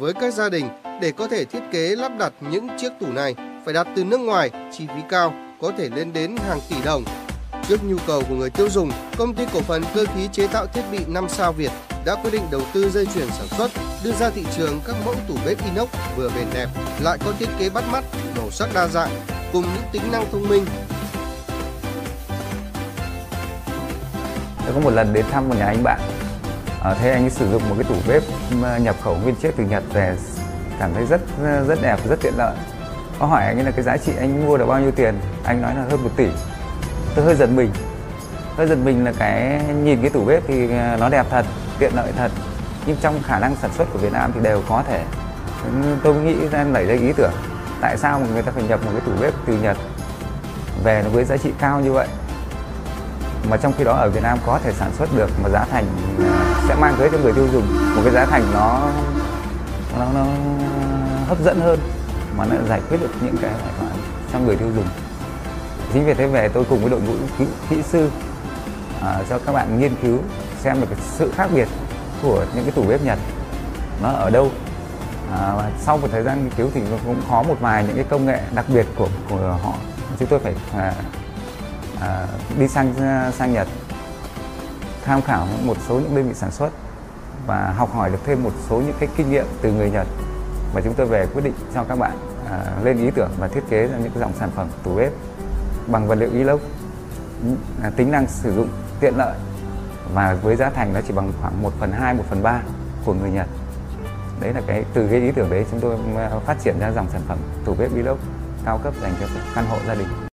với các gia đình để có thể thiết kế lắp đặt những chiếc tủ này phải đặt từ nước ngoài, chi phí cao, có thể lên đến hàng tỷ đồng. Trước nhu cầu của người tiêu dùng, công ty cổ phần cơ khí chế tạo thiết bị 5 sao Việt đã quyết định đầu tư dây chuyển sản xuất, đưa ra thị trường các mẫu tủ bếp inox vừa bền đẹp, lại có thiết kế bắt mắt, màu sắc đa dạng, cùng những tính năng thông minh. Tôi có một lần đến thăm một nhà anh bạn, à, thế anh ấy sử dụng một cái tủ bếp nhập khẩu nguyên chiếc từ Nhật về, cảm thấy rất rất đẹp, rất tiện lợi. Có hỏi anh ấy là cái giá trị anh mua được bao nhiêu tiền, anh nói là hơn một tỷ. Tôi hơi giật mình, hơi giật mình là cái nhìn cái tủ bếp thì à, nó đẹp thật, tiện lợi thật. Nhưng trong khả năng sản xuất của Việt Nam thì đều có thể. Tôi nghĩ ra nảy ra ý tưởng tại sao mà người ta phải nhập một cái tủ bếp từ Nhật về nó với giá trị cao như vậy? Mà trong khi đó ở Việt Nam có thể sản xuất được mà giá thành sẽ mang tới cho người tiêu dùng. Một cái giá thành nó nó, nó hấp dẫn hơn mà nó giải quyết được những cái bài toán cho người tiêu dùng. Chính vì thế về tôi cùng với đội ngũ kỹ, kỹ sư à, cho các bạn nghiên cứu xem được cái sự khác biệt của những cái tủ bếp Nhật nó ở đâu. À, sau một thời gian nghiên cứu thì cũng có một vài những cái công nghệ đặc biệt của của họ. Chúng tôi phải à, à, đi sang à, sang Nhật tham khảo một số những đơn vị sản xuất và học hỏi được thêm một số những cái kinh nghiệm từ người Nhật và chúng tôi về quyết định cho các bạn à, lên ý tưởng và thiết kế ra những cái dòng sản phẩm tủ bếp bằng vật liệu inox à, tính năng sử dụng tiện lợi và với giá thành nó chỉ bằng khoảng 1 phần 2, 1 phần 3 của người Nhật. Đấy là cái từ cái ý tưởng đấy chúng tôi à, phát triển ra dòng sản phẩm tủ bếp inox cao cấp dành cho căn hộ gia đình.